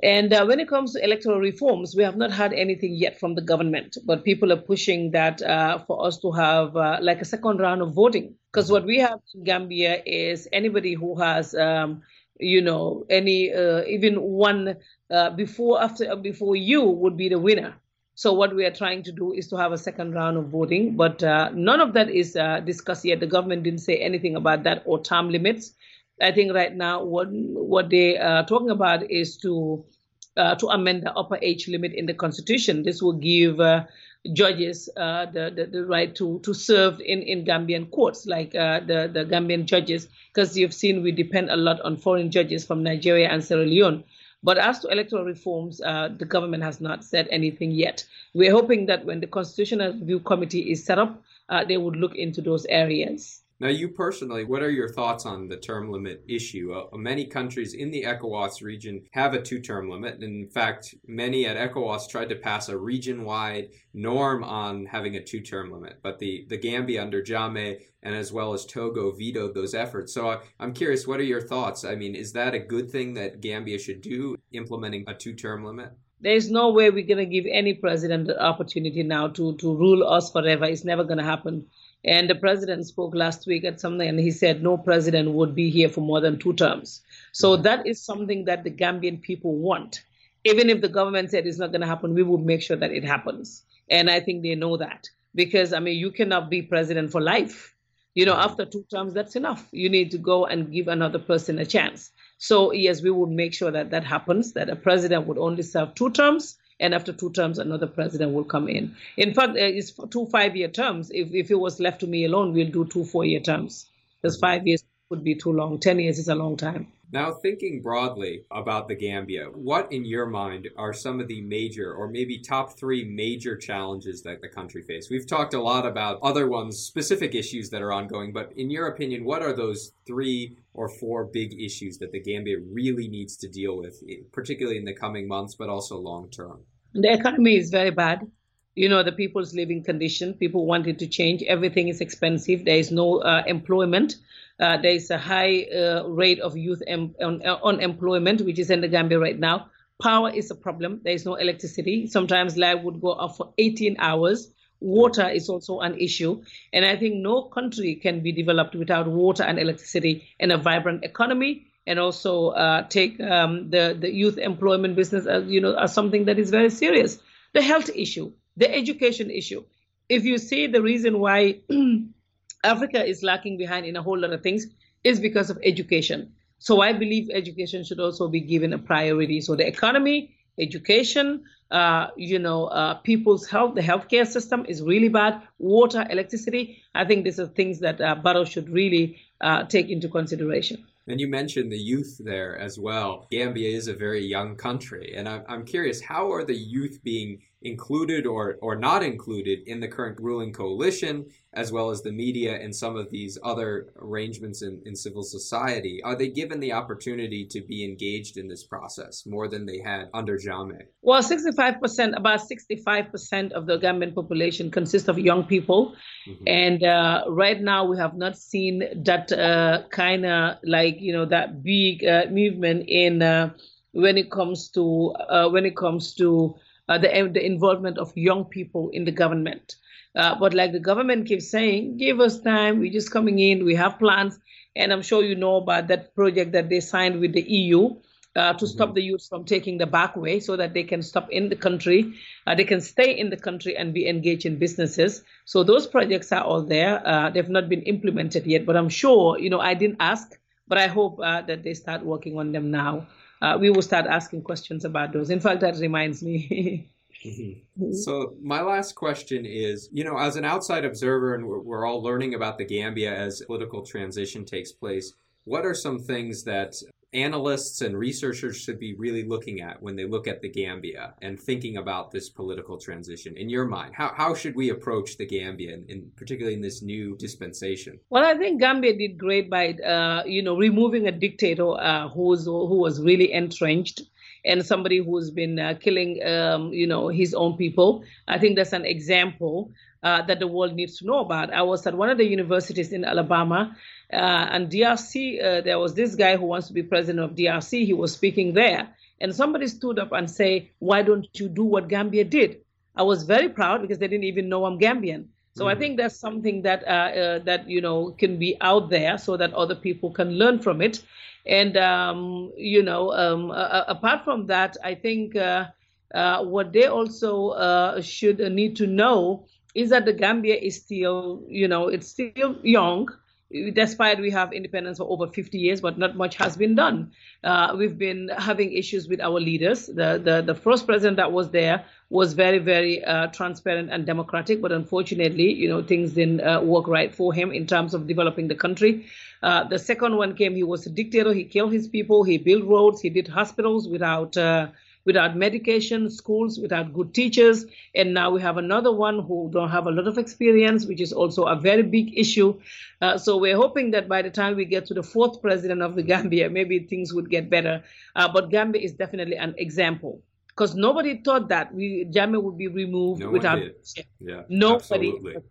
And uh, when it comes to electoral reforms, we have not had anything yet from the government, but people are pushing that uh, for us to have uh, like a second round of voting. Because what we have in Gambia is anybody who has, um, you know, any uh, even one uh, before after before you would be the winner. So what we are trying to do is to have a second round of voting, but uh, none of that is discussed yet. The government didn't say anything about that or term limits. I think right now what what they are talking about is to uh, to amend the upper age limit in the constitution. This will give uh, judges uh, the, the, the right to to serve in in Gambian courts, like uh, the the Gambian judges, because you've seen we depend a lot on foreign judges from Nigeria and Sierra Leone. But as to electoral reforms, uh, the government has not said anything yet. We're hoping that when the Constitutional Review Committee is set up, uh, they would look into those areas. Now, you personally, what are your thoughts on the term limit issue? Uh, many countries in the ECOWAS region have a two term limit. In fact, many at ECOWAS tried to pass a region wide norm on having a two term limit. But the, the Gambia under Jammeh and as well as Togo vetoed those efforts. So uh, I'm curious, what are your thoughts? I mean, is that a good thing that Gambia should do, implementing a two term limit? There's no way we're going to give any president the opportunity now to, to rule us forever. It's never going to happen and the president spoke last week at something and he said no president would be here for more than two terms. So mm-hmm. that is something that the Gambian people want. Even if the government said it's not going to happen, we will make sure that it happens. And I think they know that because, I mean, you cannot be president for life. You know, mm-hmm. after two terms, that's enough. You need to go and give another person a chance. So, yes, we will make sure that that happens, that a president would only serve two terms and after two terms, another president will come in. In fact, uh, it's two five-year terms. If if it was left to me alone, we'll do two four-year terms. Because five years would be too long. Ten years is a long time. Now, thinking broadly about the Gambia, what in your mind are some of the major or maybe top three major challenges that the country faces? We've talked a lot about other ones, specific issues that are ongoing, but in your opinion, what are those three or four big issues that the Gambia really needs to deal with, particularly in the coming months, but also long term? The economy is very bad you know the people's living condition people wanted to change everything is expensive there is no uh, employment uh, there is a high uh, rate of youth em- un- uh, unemployment, which is in the Gambia right now. Power is a problem. There is no electricity. Sometimes light would go off for 18 hours. Water is also an issue. And I think no country can be developed without water and electricity and a vibrant economy. And also uh, take um, the, the youth employment business as, you know, as something that is very serious. The health issue, the education issue. If you see the reason why Africa is lacking behind in a whole lot of things is because of education. So I believe education should also be given a priority. So the economy, education, uh, you know, uh, people's health, the healthcare system is really bad. Water, electricity. I think these are things that uh, Barrow should really uh, take into consideration. And you mentioned the youth there as well. Gambia is a very young country, and I'm, I'm curious, how are the youth being included or, or not included in the current ruling coalition, as well as the media and some of these other arrangements in, in civil society? Are they given the opportunity to be engaged in this process more than they had under Jammeh? Well, 65%, about 65% of the Gambian population consists of young people. Mm-hmm. And uh, right now, we have not seen that uh, kind of like, you know, that big uh, movement in uh, when it comes to uh, when it comes to uh, the, the involvement of young people in the government. Uh, but like the government keeps saying, give us time. We're just coming in. We have plans. And I'm sure you know about that project that they signed with the EU uh, to mm-hmm. stop the youth from taking the back way so that they can stop in the country. Uh, they can stay in the country and be engaged in businesses. So those projects are all there. Uh, they've not been implemented yet, but I'm sure, you know, I didn't ask, but I hope uh, that they start working on them now uh, we will start asking questions about those. In fact, that reminds me. Mm-hmm. So my last question is, you know, as an outside observer, and we're, we're all learning about the Gambia as political transition takes place. What are some things that analysts and researchers should be really looking at when they look at the Gambia and thinking about this political transition in your mind? How, how should we approach the Gambia, in particularly in this new dispensation? Well, I think Gambia did great by, uh, you know, removing a dictator uh, who, was, who was really entrenched and somebody who's been uh, killing, um, you know, his own people. I think that's an example uh, that the world needs to know about. I was at one of the universities in Alabama, uh, and DRC, uh, there was this guy who wants to be president of DRC. He was speaking there, and somebody stood up and say, "Why don't you do what Gambia did?" I was very proud because they didn't even know I'm Gambian. So mm. I think that's something that uh, uh, that you know can be out there so that other people can learn from it. And um, you know, um, uh, apart from that, I think uh, uh what they also uh, should need to know is that the Gambia is still, you know, it's still young despite we have independence for over 50 years, but not much has been done. Uh, we've been having issues with our leaders. The, the, the first president that was there was very, very uh, transparent and democratic, but unfortunately, you know, things didn't uh, work right for him in terms of developing the country. Uh, the second one came, he was a dictator. He killed his people. He built roads. He did hospitals without uh, without medication, schools without good teachers. And now we have another one who don't have a lot of experience, which is also a very big issue. Uh, so we're hoping that by the time we get to the fourth president of the Gambia, maybe things would get better. Uh, but Gambia is definitely an example because nobody thought that we Jammeh would be removed no without. Yeah, nobody. Absolutely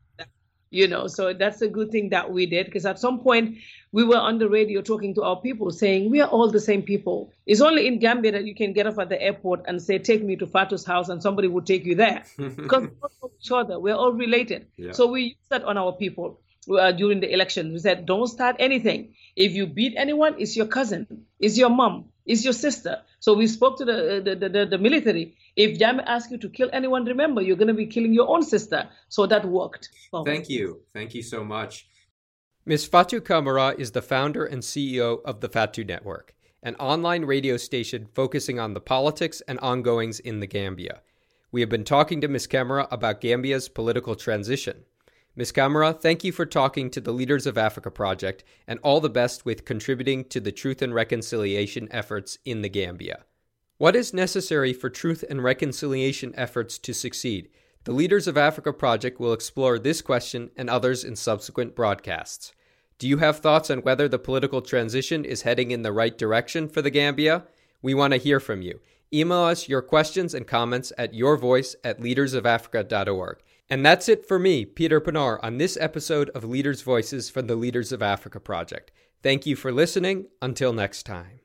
you know so that's a good thing that we did because at some point we were on the radio talking to our people saying we are all the same people. It's only in gambia that you can get off at the airport and say take me to fatu's house and somebody will take you there. Because we know each other. We're all related. Yeah. so we use that on our people uh, during the election we said don't start anything. If you beat anyone it's your cousin it's your mom it's your sister. So we spoke to the the, the, the military if Jammeh asks you to kill anyone, remember you're going to be killing your own sister. So that worked. Thank you. Thank you so much. Ms. Fatu Camara is the founder and CEO of the Fatu Network, an online radio station focusing on the politics and ongoings in the Gambia. We have been talking to Ms. Camara about Gambia's political transition. Ms. Camara, thank you for talking to the Leaders of Africa Project and all the best with contributing to the truth and reconciliation efforts in the Gambia. What is necessary for truth and reconciliation efforts to succeed? The Leaders of Africa project will explore this question and others in subsequent broadcasts. Do you have thoughts on whether the political transition is heading in the right direction for the Gambia? We want to hear from you. Email us your questions and comments at yourvoice at leadersofafrica.org. And that's it for me, Peter Penar, on this episode of Leaders' Voices from the Leaders of Africa Project. Thank you for listening. Until next time.